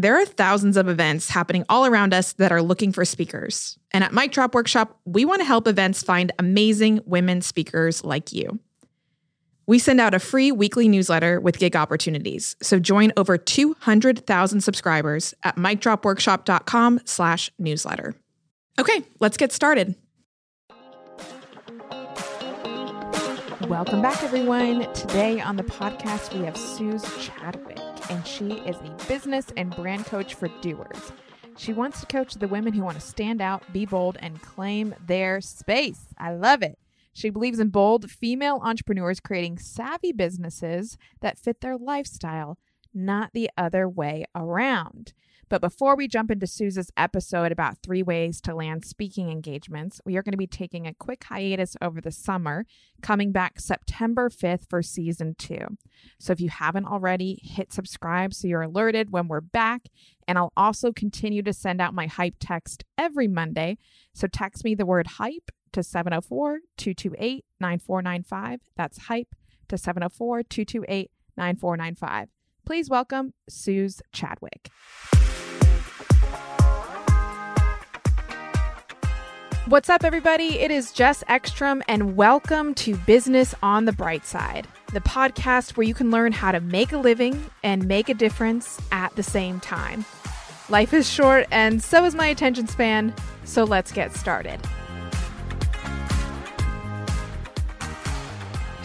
There are thousands of events happening all around us that are looking for speakers. And at Mic Drop Workshop, we want to help events find amazing women speakers like you. We send out a free weekly newsletter with gig opportunities. So join over 200,000 subscribers at micdropworkshop.com slash newsletter. Okay, let's get started. Welcome back, everyone. Today on the podcast, we have Suz Chadwick and she is a business and brand coach for doers. She wants to coach the women who want to stand out, be bold, and claim their space. I love it. She believes in bold female entrepreneurs creating savvy businesses that fit their lifestyle, not the other way around. But before we jump into Suz's episode about three ways to land speaking engagements, we are going to be taking a quick hiatus over the summer, coming back September 5th for season two. So if you haven't already, hit subscribe so you're alerted when we're back. And I'll also continue to send out my hype text every Monday. So text me the word hype to 704 228 9495. That's hype to 704 228 9495. Please welcome Suz Chadwick. What's up, everybody? It is Jess Ekstrom, and welcome to Business on the Bright Side, the podcast where you can learn how to make a living and make a difference at the same time. Life is short, and so is my attention span, so let's get started.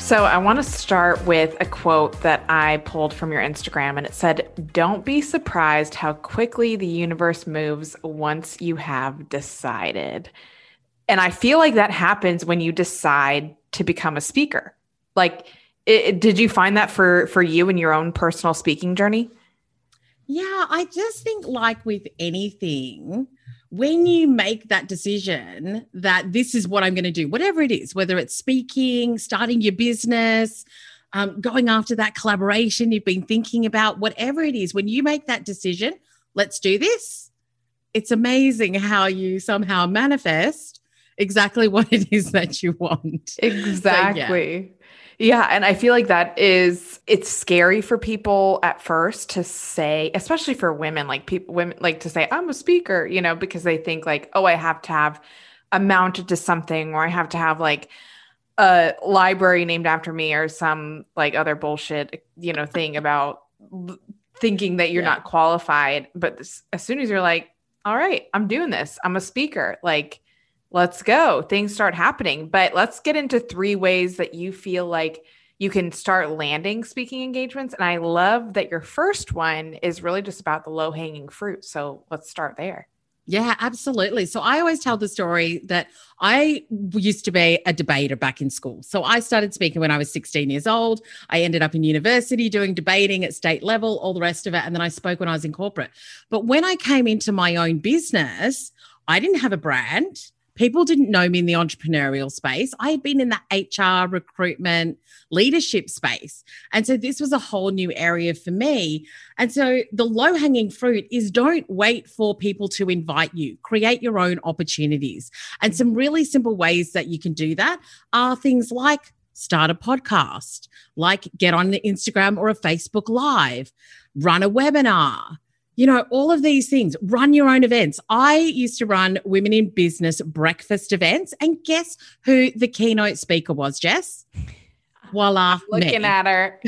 So, I want to start with a quote that I pulled from your Instagram, and it said, Don't be surprised how quickly the universe moves once you have decided. And I feel like that happens when you decide to become a speaker. Like, it, did you find that for for you in your own personal speaking journey? Yeah, I just think like with anything, when you make that decision that this is what I'm going to do, whatever it is, whether it's speaking, starting your business, um, going after that collaboration you've been thinking about, whatever it is, when you make that decision, let's do this. It's amazing how you somehow manifest exactly what it is that you want. Exactly. So, yeah. yeah. And I feel like that is, it's scary for people at first to say, especially for women, like people, women like to say, I'm a speaker, you know, because they think like, oh, I have to have amounted to something or I have to have like, a library named after me or some like other bullshit, you know, thing about thinking that you're yeah. not qualified. But this, as soon as you're like, all right, I'm doing this, I'm a speaker, like let's go. Things start happening. But let's get into three ways that you feel like you can start landing speaking engagements. And I love that your first one is really just about the low hanging fruit. So let's start there. Yeah, absolutely. So I always tell the story that I used to be a debater back in school. So I started speaking when I was 16 years old. I ended up in university doing debating at state level, all the rest of it. And then I spoke when I was in corporate. But when I came into my own business, I didn't have a brand people didn't know me in the entrepreneurial space. I had been in the HR, recruitment, leadership space. And so this was a whole new area for me. And so the low hanging fruit is don't wait for people to invite you, create your own opportunities. And some really simple ways that you can do that are things like start a podcast, like get on the Instagram or a Facebook Live, run a webinar you know, all of these things, run your own events. I used to run women in business breakfast events. And guess who the keynote speaker was, Jess? Voila. Looking me. at her.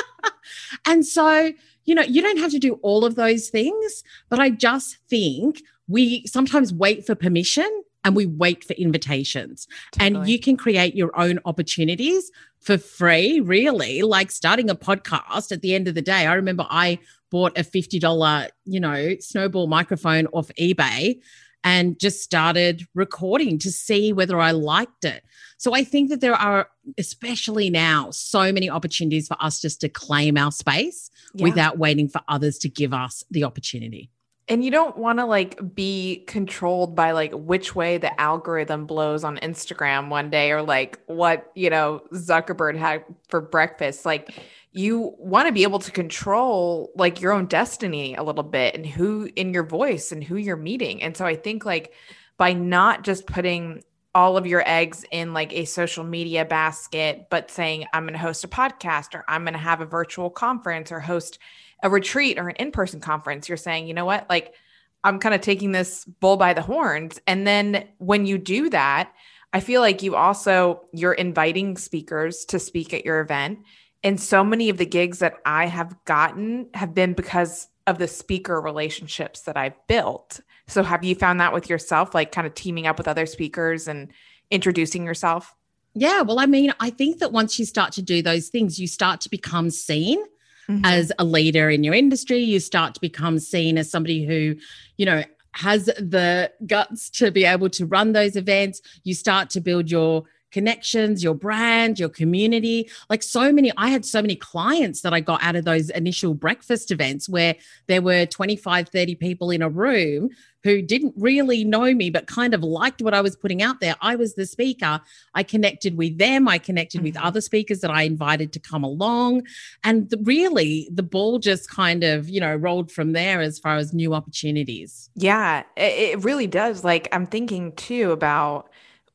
and so, you know, you don't have to do all of those things, but I just think we sometimes wait for permission and we wait for invitations. Totally. And you can create your own opportunities for free, really. Like starting a podcast at the end of the day. I remember I bought a $50, you know, snowball microphone off eBay and just started recording to see whether I liked it. So I think that there are, especially now, so many opportunities for us just to claim our space yeah. without waiting for others to give us the opportunity. And you don't want to like be controlled by like which way the algorithm blows on Instagram one day or like what, you know, Zuckerberg had for breakfast. Like, you want to be able to control like your own destiny a little bit and who in your voice and who you're meeting. And so I think like by not just putting all of your eggs in like a social media basket, but saying, I'm going to host a podcast or I'm going to have a virtual conference or host a retreat or an in person conference, you're saying, you know what? Like, I'm kind of taking this bull by the horns. And then when you do that, I feel like you also you're inviting speakers to speak at your event. And so many of the gigs that I have gotten have been because of the speaker relationships that I've built. So have you found that with yourself, like kind of teaming up with other speakers and introducing yourself? Yeah. Well, I mean, I think that once you start to do those things, you start to become seen mm-hmm. as a leader in your industry. You start to become seen as somebody who, you know, has the guts to be able to run those events. You start to build your connections, your brand, your community. Like so many, I had so many clients that I got out of those initial breakfast events where there were 25, 30 people in a room who didn't really know me, but kind of liked what I was putting out there. I was the speaker. I connected with them. I connected mm-hmm. with other speakers that I invited to come along. And the, really, the ball just kind of, you know, rolled from there as far as new opportunities. Yeah, it, it really does. Like, I'm thinking too about,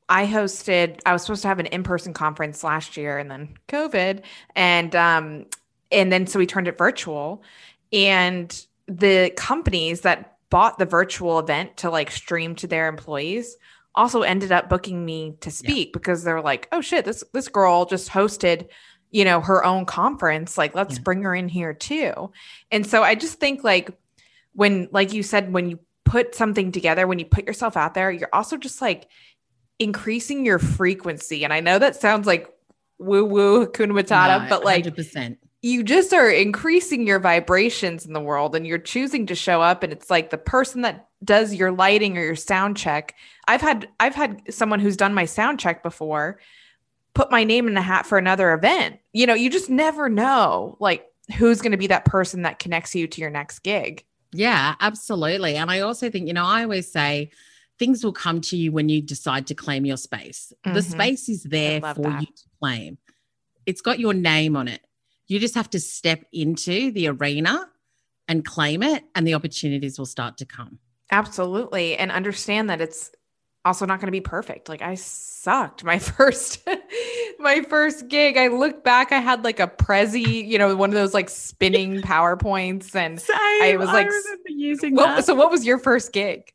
I hosted, I was supposed to have an in-person conference last year and then COVID. And um, and then so we turned it virtual. And the companies that bought the virtual event to like stream to their employees also ended up booking me to speak yeah. because they're like, oh shit, this this girl just hosted, you know, her own conference. Like, let's yeah. bring her in here too. And so I just think like when, like you said, when you put something together, when you put yourself out there, you're also just like increasing your frequency. And I know that sounds like woo woo Hakuna Matata, no, but like 100%. you just are increasing your vibrations in the world and you're choosing to show up. And it's like the person that does your lighting or your sound check. I've had I've had someone who's done my sound check before put my name in the hat for another event. You know, you just never know like who's going to be that person that connects you to your next gig. Yeah, absolutely. And I also think, you know, I always say things will come to you when you decide to claim your space. Mm-hmm. The space is there for that. you to claim. It's got your name on it. You just have to step into the arena and claim it, and the opportunities will start to come. Absolutely. And understand that it's also not going to be perfect. Like I sucked my first my first gig. I look back, I had like a Prezi, you know, one of those like spinning PowerPoints and Same. I was like I using what, So what was your first gig?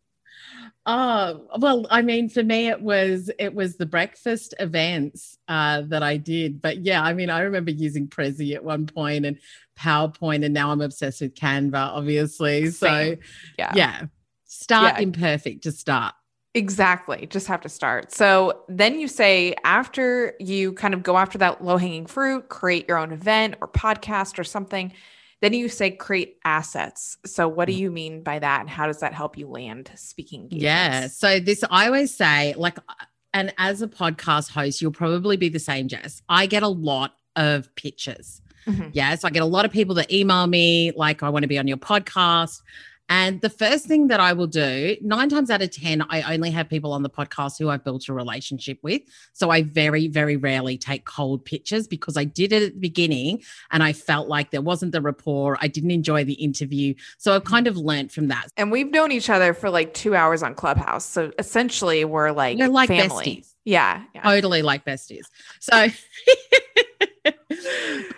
Oh, well, I mean, for me, it was it was the breakfast events uh, that I did. But yeah, I mean, I remember using Prezi at one point and PowerPoint, and now I'm obsessed with Canva, obviously. Same. So yeah, yeah, start yeah. imperfect to start. Exactly. Just have to start. So then you say, after you kind of go after that low hanging fruit, create your own event or podcast or something then you say create assets. So what do mm. you mean by that? And how does that help you land speaking? Yeah. So this, I always say, like, and as a podcast host, you'll probably be the same, Jess. I get a lot of pitches. Mm-hmm. Yeah. So I get a lot of people that email me, like, I want to be on your podcast. And the first thing that I will do, nine times out of 10, I only have people on the podcast who I've built a relationship with. So I very, very rarely take cold pitches because I did it at the beginning and I felt like there wasn't the rapport. I didn't enjoy the interview. So I've kind of learned from that. And we've known each other for like two hours on Clubhouse. So essentially, we're like, You're like family. Besties. Yeah, yeah. Totally like besties. So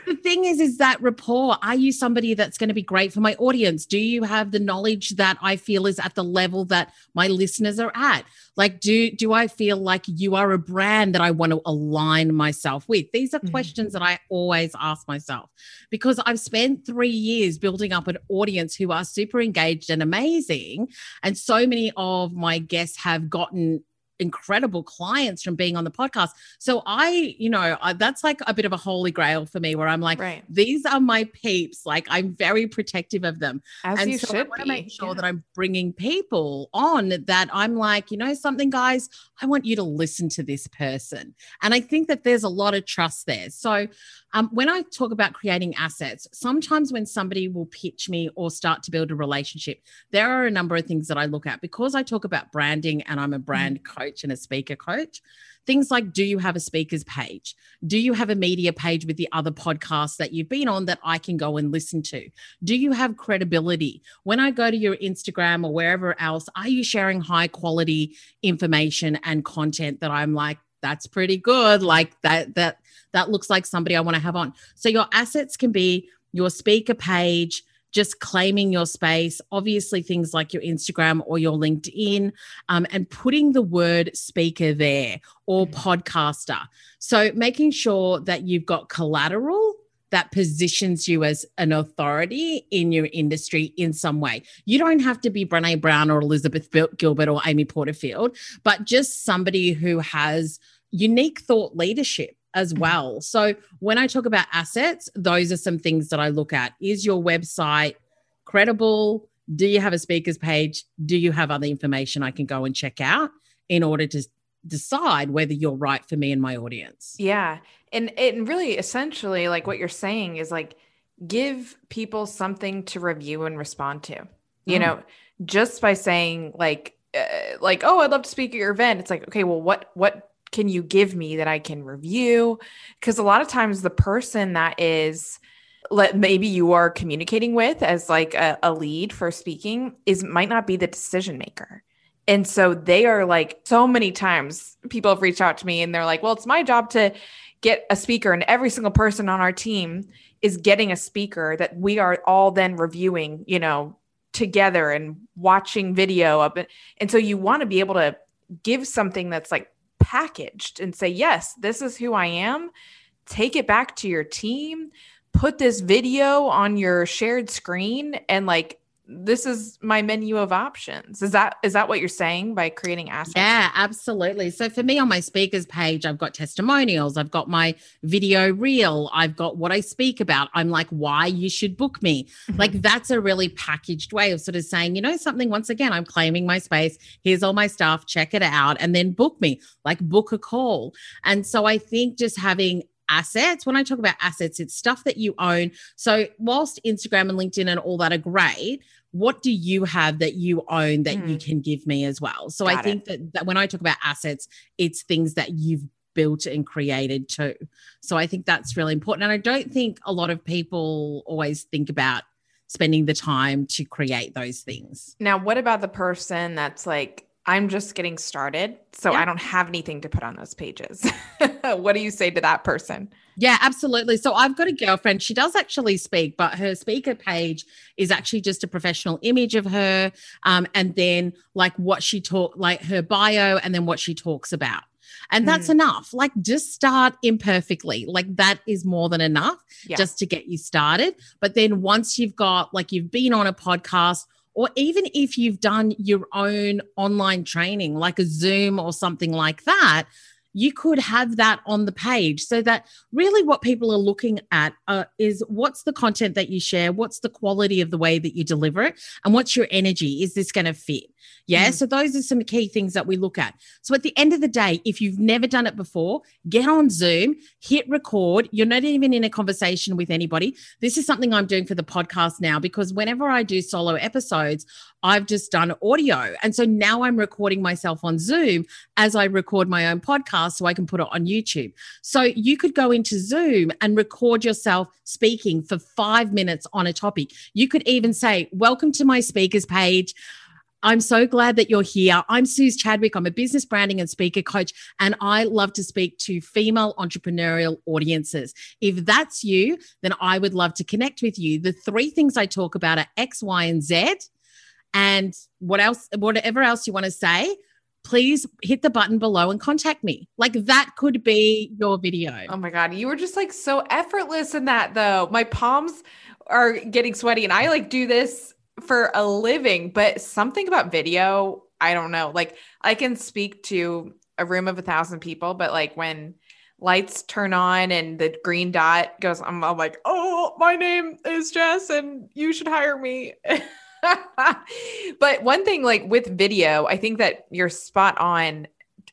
the thing is, is that rapport. Are you somebody that's going to be great for my audience? Do you have the knowledge that I feel is at the level that my listeners are at? Like, do do I feel like you are a brand that I want to align myself with? These are mm-hmm. questions that I always ask myself because I've spent three years building up an audience who are super engaged and amazing. And so many of my guests have gotten incredible clients from being on the podcast. So I, you know, I, that's like a bit of a holy grail for me where I'm like, right. these are my peeps. Like I'm very protective of them. As and you so should I want to make sure yeah. that I'm bringing people on that I'm like, you know, something, guys, I want you to listen to this person. And I think that there's a lot of trust there. So Um, when I talk about creating assets, sometimes when somebody will pitch me or start to build a relationship, there are a number of things that I look at because I talk about branding and I'm a brand mm-hmm. coach and a speaker coach. Things like do you have a speaker's page? Do you have a media page with the other podcasts that you've been on that I can go and listen to? Do you have credibility? When I go to your Instagram or wherever else, are you sharing high quality information and content that I'm like, that's pretty good. Like that, that, that looks like somebody I want to have on. So your assets can be your speaker page, just claiming your space, obviously things like your Instagram or your LinkedIn, um, and putting the word speaker there or mm-hmm. podcaster. So making sure that you've got collateral that positions you as an authority in your industry in some way. You don't have to be Brene Brown or Elizabeth Gilbert or Amy Porterfield, but just somebody who has unique thought leadership as mm-hmm. well. So when I talk about assets, those are some things that I look at. Is your website credible? Do you have a speakers page? Do you have other information I can go and check out in order to decide whether you're right for me and my audience? Yeah. And it really essentially like what you're saying is like give people something to review and respond to. You oh. know, just by saying like uh, like oh, I'd love to speak at your event. It's like, okay, well what what can you give me that I can review? Because a lot of times the person that is let maybe you are communicating with as like a, a lead for speaking is might not be the decision maker. And so they are like so many times people have reached out to me and they're like, well, it's my job to get a speaker. And every single person on our team is getting a speaker that we are all then reviewing, you know, together and watching video it. And so you want to be able to give something that's like packaged and say, yes, this is who I am. Take it back to your team, put this video on your shared screen, and like, this is my menu of options. Is that is that what you're saying by creating assets? Yeah, absolutely. So for me on my speakers page, I've got testimonials, I've got my video reel, I've got what I speak about. I'm like why you should book me. Mm-hmm. Like that's a really packaged way of sort of saying, you know something once again, I'm claiming my space. Here's all my stuff, check it out and then book me. Like book a call. And so I think just having assets. When I talk about assets, it's stuff that you own. So, whilst Instagram and LinkedIn and all that are great, what do you have that you own that mm. you can give me as well? So, Got I think that, that when I talk about assets, it's things that you've built and created too. So, I think that's really important. And I don't think a lot of people always think about spending the time to create those things. Now, what about the person that's like, I'm just getting started, so yeah. I don't have anything to put on those pages. what do you say to that person? Yeah, absolutely. So I've got a girlfriend. She does actually speak, but her speaker page is actually just a professional image of her, um, and then like what she talk, like her bio, and then what she talks about. And that's mm. enough. Like, just start imperfectly. Like, that is more than enough yeah. just to get you started. But then once you've got, like, you've been on a podcast or even if you've done your own online training like a Zoom or something like that, you could have that on the page so that really what people are looking at uh, is what's the content that you share what's the quality of the way that you deliver it and what's your energy is this going to fit yeah. Mm-hmm. So those are some key things that we look at. So at the end of the day, if you've never done it before, get on Zoom, hit record. You're not even in a conversation with anybody. This is something I'm doing for the podcast now because whenever I do solo episodes, I've just done audio. And so now I'm recording myself on Zoom as I record my own podcast so I can put it on YouTube. So you could go into Zoom and record yourself speaking for five minutes on a topic. You could even say, Welcome to my speakers page. I'm so glad that you're here. I'm Suz Chadwick. I'm a business branding and speaker coach, and I love to speak to female entrepreneurial audiences. If that's you, then I would love to connect with you. The three things I talk about are X, Y, and Z. And what else, whatever else you want to say, please hit the button below and contact me. Like that could be your video. Oh my God. You were just like so effortless in that, though. My palms are getting sweaty, and I like do this for a living, but something about video, I don't know. Like I can speak to a room of a thousand people, but like when lights turn on and the green dot goes, I'm, I'm like, oh, my name is Jess and you should hire me. but one thing, like with video, I think that you're spot on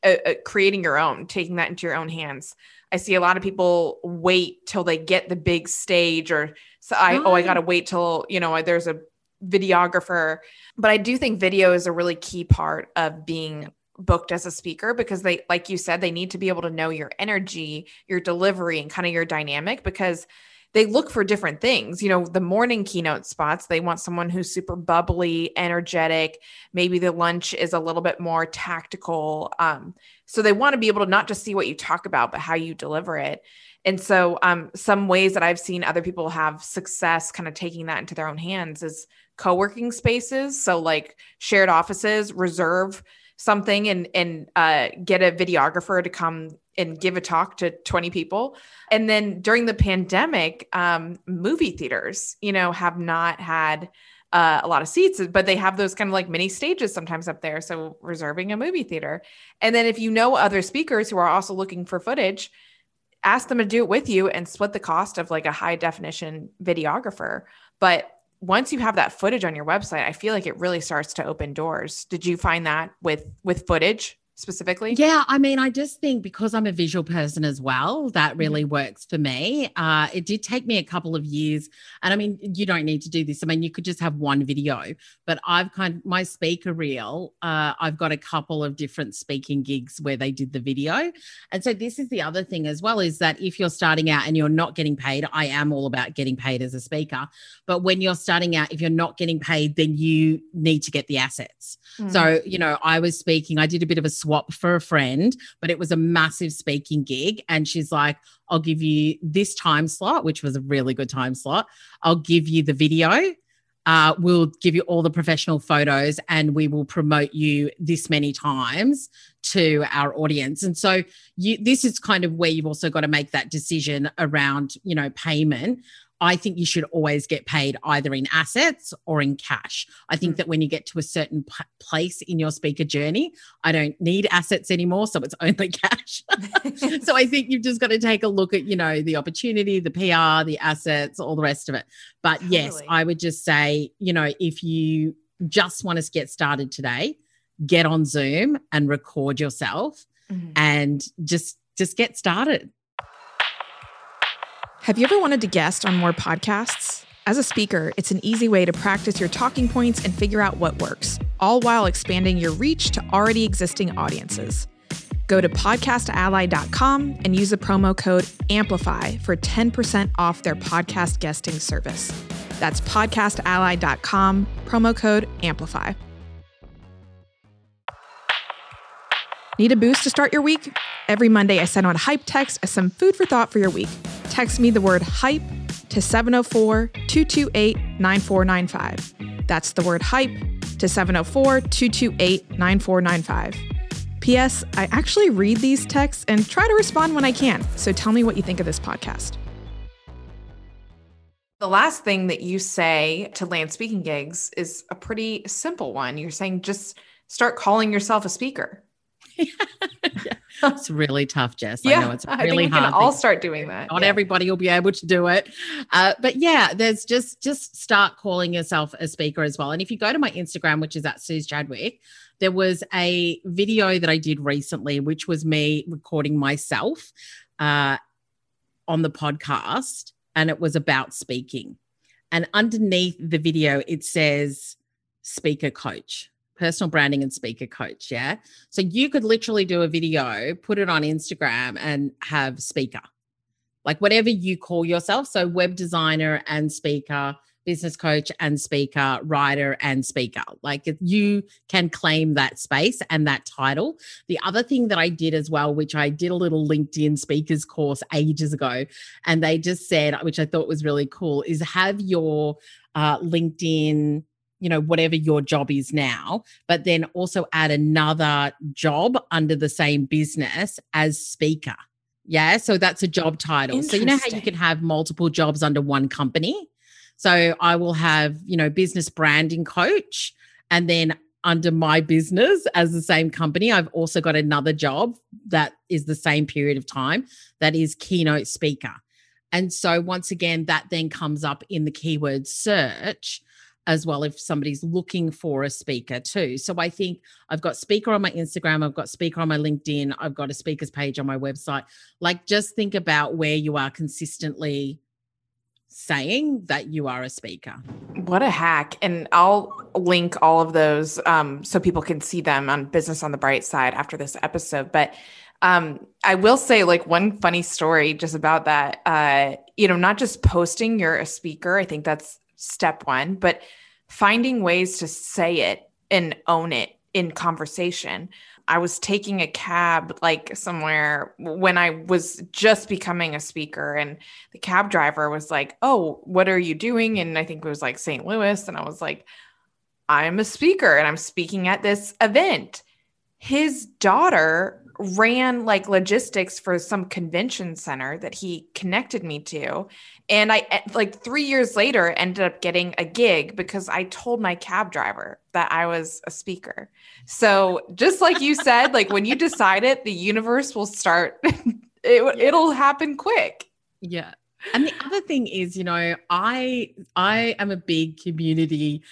uh, uh, creating your own, taking that into your own hands. I see a lot of people wait till they get the big stage or so I oh, oh I got to wait till, you know, there's a videographer. But I do think video is a really key part of being booked as a speaker because they like you said they need to be able to know your energy, your delivery and kind of your dynamic because they look for different things. You know, the morning keynote spots, they want someone who's super bubbly, energetic. Maybe the lunch is a little bit more tactical. Um, so they want to be able to not just see what you talk about, but how you deliver it. And so, um, some ways that I've seen other people have success kind of taking that into their own hands is co working spaces. So, like shared offices, reserve something and and uh, get a videographer to come and give a talk to 20 people. And then during the pandemic, um, movie theaters, you know, have not had uh, a lot of seats, but they have those kind of like mini stages sometimes up there. So reserving a movie theater. And then if you know other speakers who are also looking for footage, ask them to do it with you and split the cost of like a high definition videographer. But once you have that footage on your website, I feel like it really starts to open doors. Did you find that with with footage? Specifically? Yeah, I mean, I just think because I'm a visual person as well, that mm-hmm. really mm-hmm. works for me. Uh, it did take me a couple of years, and I mean, you don't need to do this. I mean, you could just have one video, but I've kind of my speaker reel. Uh, I've got a couple of different speaking gigs where they did the video, and so this is the other thing as well is that if you're starting out and you're not getting paid, I am all about getting paid as a speaker, but when you're starting out, if you're not getting paid, then you need to get the assets. Mm-hmm. So you know, I was speaking. I did a bit of a swap for a friend, but it was a massive speaking gig. And she's like, I'll give you this time slot, which was a really good time slot. I'll give you the video. Uh, we'll give you all the professional photos and we will promote you this many times to our audience. And so you, this is kind of where you've also got to make that decision around, you know, payment. I think you should always get paid either in assets or in cash. I think mm. that when you get to a certain p- place in your speaker journey, I don't need assets anymore. So it's only cash. so I think you've just got to take a look at, you know, the opportunity, the PR, the assets, all the rest of it. But totally. yes, I would just say, you know, if you just want to get started today, get on Zoom and record yourself mm-hmm. and just just get started. Have you ever wanted to guest on more podcasts? As a speaker, it's an easy way to practice your talking points and figure out what works, all while expanding your reach to already existing audiences. Go to podcastally.com and use the promo code AMPLIFY for 10% off their podcast guesting service. That's podcastally.com, promo code AMPLIFY. Need a boost to start your week? Every Monday, I send out hype text as some food for thought for your week text me the word hype to 704 228 9495. That's the word hype to 704 228 9495. P.S. I actually read these texts and try to respond when I can, so tell me what you think of this podcast. The last thing that you say to land speaking gigs is a pretty simple one. You're saying just start calling yourself a speaker. Yeah. It's really tough, Jess. Yeah, I know it's really I hard. I'll start doing that. Not yeah. everybody will be able to do it, uh, but yeah, there's just just start calling yourself a speaker as well. And if you go to my Instagram, which is at Suz Chadwick, there was a video that I did recently, which was me recording myself uh, on the podcast, and it was about speaking. And underneath the video, it says speaker coach personal branding and speaker coach. Yeah. So you could literally do a video, put it on Instagram and have speaker, like whatever you call yourself. So web designer and speaker, business coach and speaker, writer and speaker. Like you can claim that space and that title. The other thing that I did as well, which I did a little LinkedIn speakers course ages ago, and they just said, which I thought was really cool, is have your uh, LinkedIn you know whatever your job is now but then also add another job under the same business as speaker. Yeah so that's a job title. So you know how you can have multiple jobs under one company? So i will have you know business branding coach and then under my business as the same company i've also got another job that is the same period of time that is keynote speaker. And so once again that then comes up in the keyword search as well if somebody's looking for a speaker too. So I think I've got speaker on my Instagram, I've got speaker on my LinkedIn, I've got a speakers page on my website. Like just think about where you are consistently saying that you are a speaker. What a hack. And I'll link all of those um, so people can see them on Business on the Bright Side after this episode. But um, I will say, like, one funny story just about that. Uh, you know, not just posting you're a speaker, I think that's step one, but finding ways to say it and own it in conversation. I was taking a cab like somewhere when I was just becoming a speaker, and the cab driver was like, Oh, what are you doing? And I think it was like St. Louis. And I was like, I'm a speaker and I'm speaking at this event. His daughter ran like logistics for some convention center that he connected me to. And i like 3 years later ended up getting a gig because i told my cab driver that i was a speaker. So just like you said like when you decide it the universe will start. It, yeah. it'll happen quick. Yeah. And the other thing is you know i i am a big community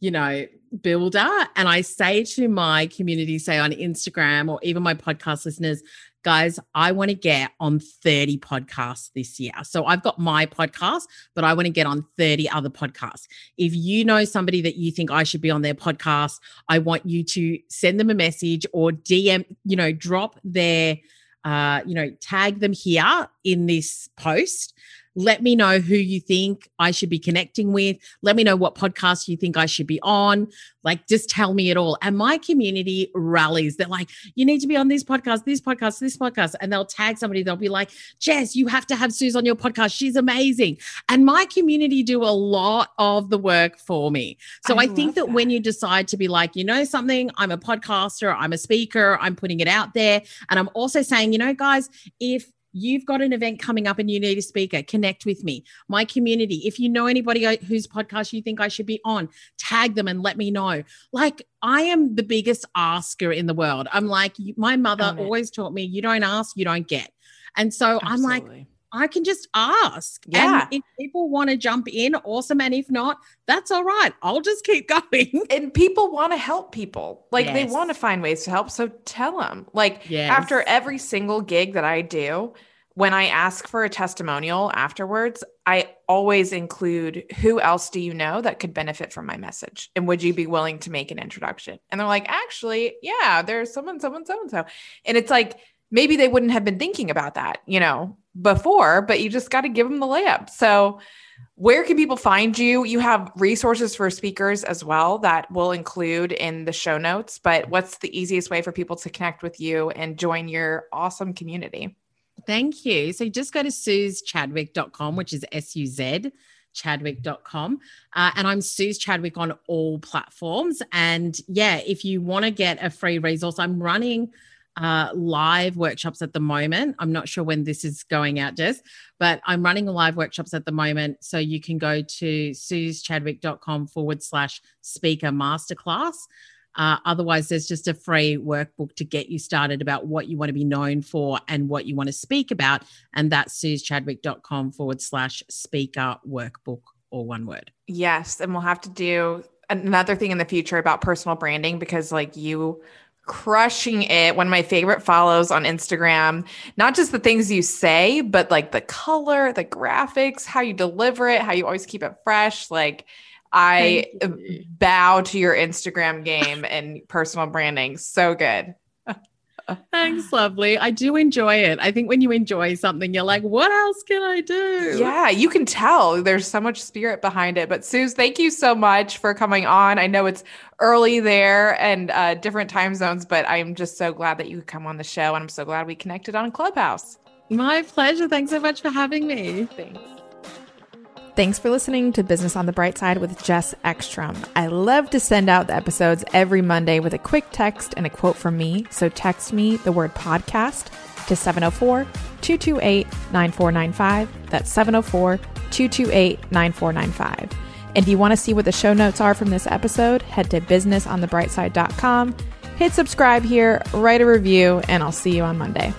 you know builder. And I say to my community, say on Instagram or even my podcast listeners, guys, I want to get on 30 podcasts this year. So I've got my podcast, but I want to get on 30 other podcasts. If you know somebody that you think I should be on their podcast, I want you to send them a message or DM, you know, drop their, uh, you know, tag them here in this post let me know who you think I should be connecting with. Let me know what podcast you think I should be on. Like, just tell me it all. And my community rallies. They're like, you need to be on this podcast, this podcast, this podcast. And they'll tag somebody. They'll be like, Jess, you have to have Suz on your podcast. She's amazing. And my community do a lot of the work for me. So I, I think that, that when you decide to be like, you know, something, I'm a podcaster, I'm a speaker, I'm putting it out there. And I'm also saying, you know, guys, if you've got an event coming up and you need a speaker, connect with me. My community, if you know anybody whose podcast you think I should be on, tag them and let me know. Like, I am the biggest asker in the world. I'm like, my mother always taught me, you don't ask, you don't get. And so Absolutely. I'm like, I can just ask. Yeah. And if people want to jump in, awesome. And if not, that's all right. I'll just keep going. And people want to help people. Like yes. they want to find ways to help. So tell them. Like yes. after every single gig that I do, when I ask for a testimonial afterwards, I always include who else do you know that could benefit from my message? And would you be willing to make an introduction? And they're like, actually, yeah, there's someone, someone, so and so. And it's like, maybe they wouldn't have been thinking about that, you know, before, but you just got to give them the layup. So, where can people find you? You have resources for speakers as well that will include in the show notes. But what's the easiest way for people to connect with you and join your awesome community? Thank you. So just go to suzchadwick.com, which is S U Z chadwick.com. Uh, and I'm Suz Chadwick on all platforms. And yeah, if you want to get a free resource, I'm running uh, live workshops at the moment. I'm not sure when this is going out, Jess, but I'm running live workshops at the moment. So you can go to suzchadwick.com forward slash speaker masterclass. Uh, otherwise, there's just a free workbook to get you started about what you want to be known for and what you want to speak about. And that's suzchadwick.com forward slash speaker workbook or one word. Yes. And we'll have to do another thing in the future about personal branding because, like, you crushing it. One of my favorite follows on Instagram. Not just the things you say, but like the color, the graphics, how you deliver it, how you always keep it fresh. Like I uh, bow to your Instagram game and personal branding. So good. Thanks, lovely. I do enjoy it. I think when you enjoy something, you're like, what else can I do? Yeah, you can tell there's so much spirit behind it. But Suz, thank you so much for coming on. I know it's early there and uh, different time zones, but I'm just so glad that you could come on the show. And I'm so glad we connected on Clubhouse. My pleasure. Thanks so much for having me. Thanks. Thanks for listening to Business on the Bright Side with Jess Ekstrom. I love to send out the episodes every Monday with a quick text and a quote from me. So text me the word podcast to 704 228 9495. That's 704 228 9495. And if you want to see what the show notes are from this episode, head to businessonthebrightside.com, hit subscribe here, write a review, and I'll see you on Monday.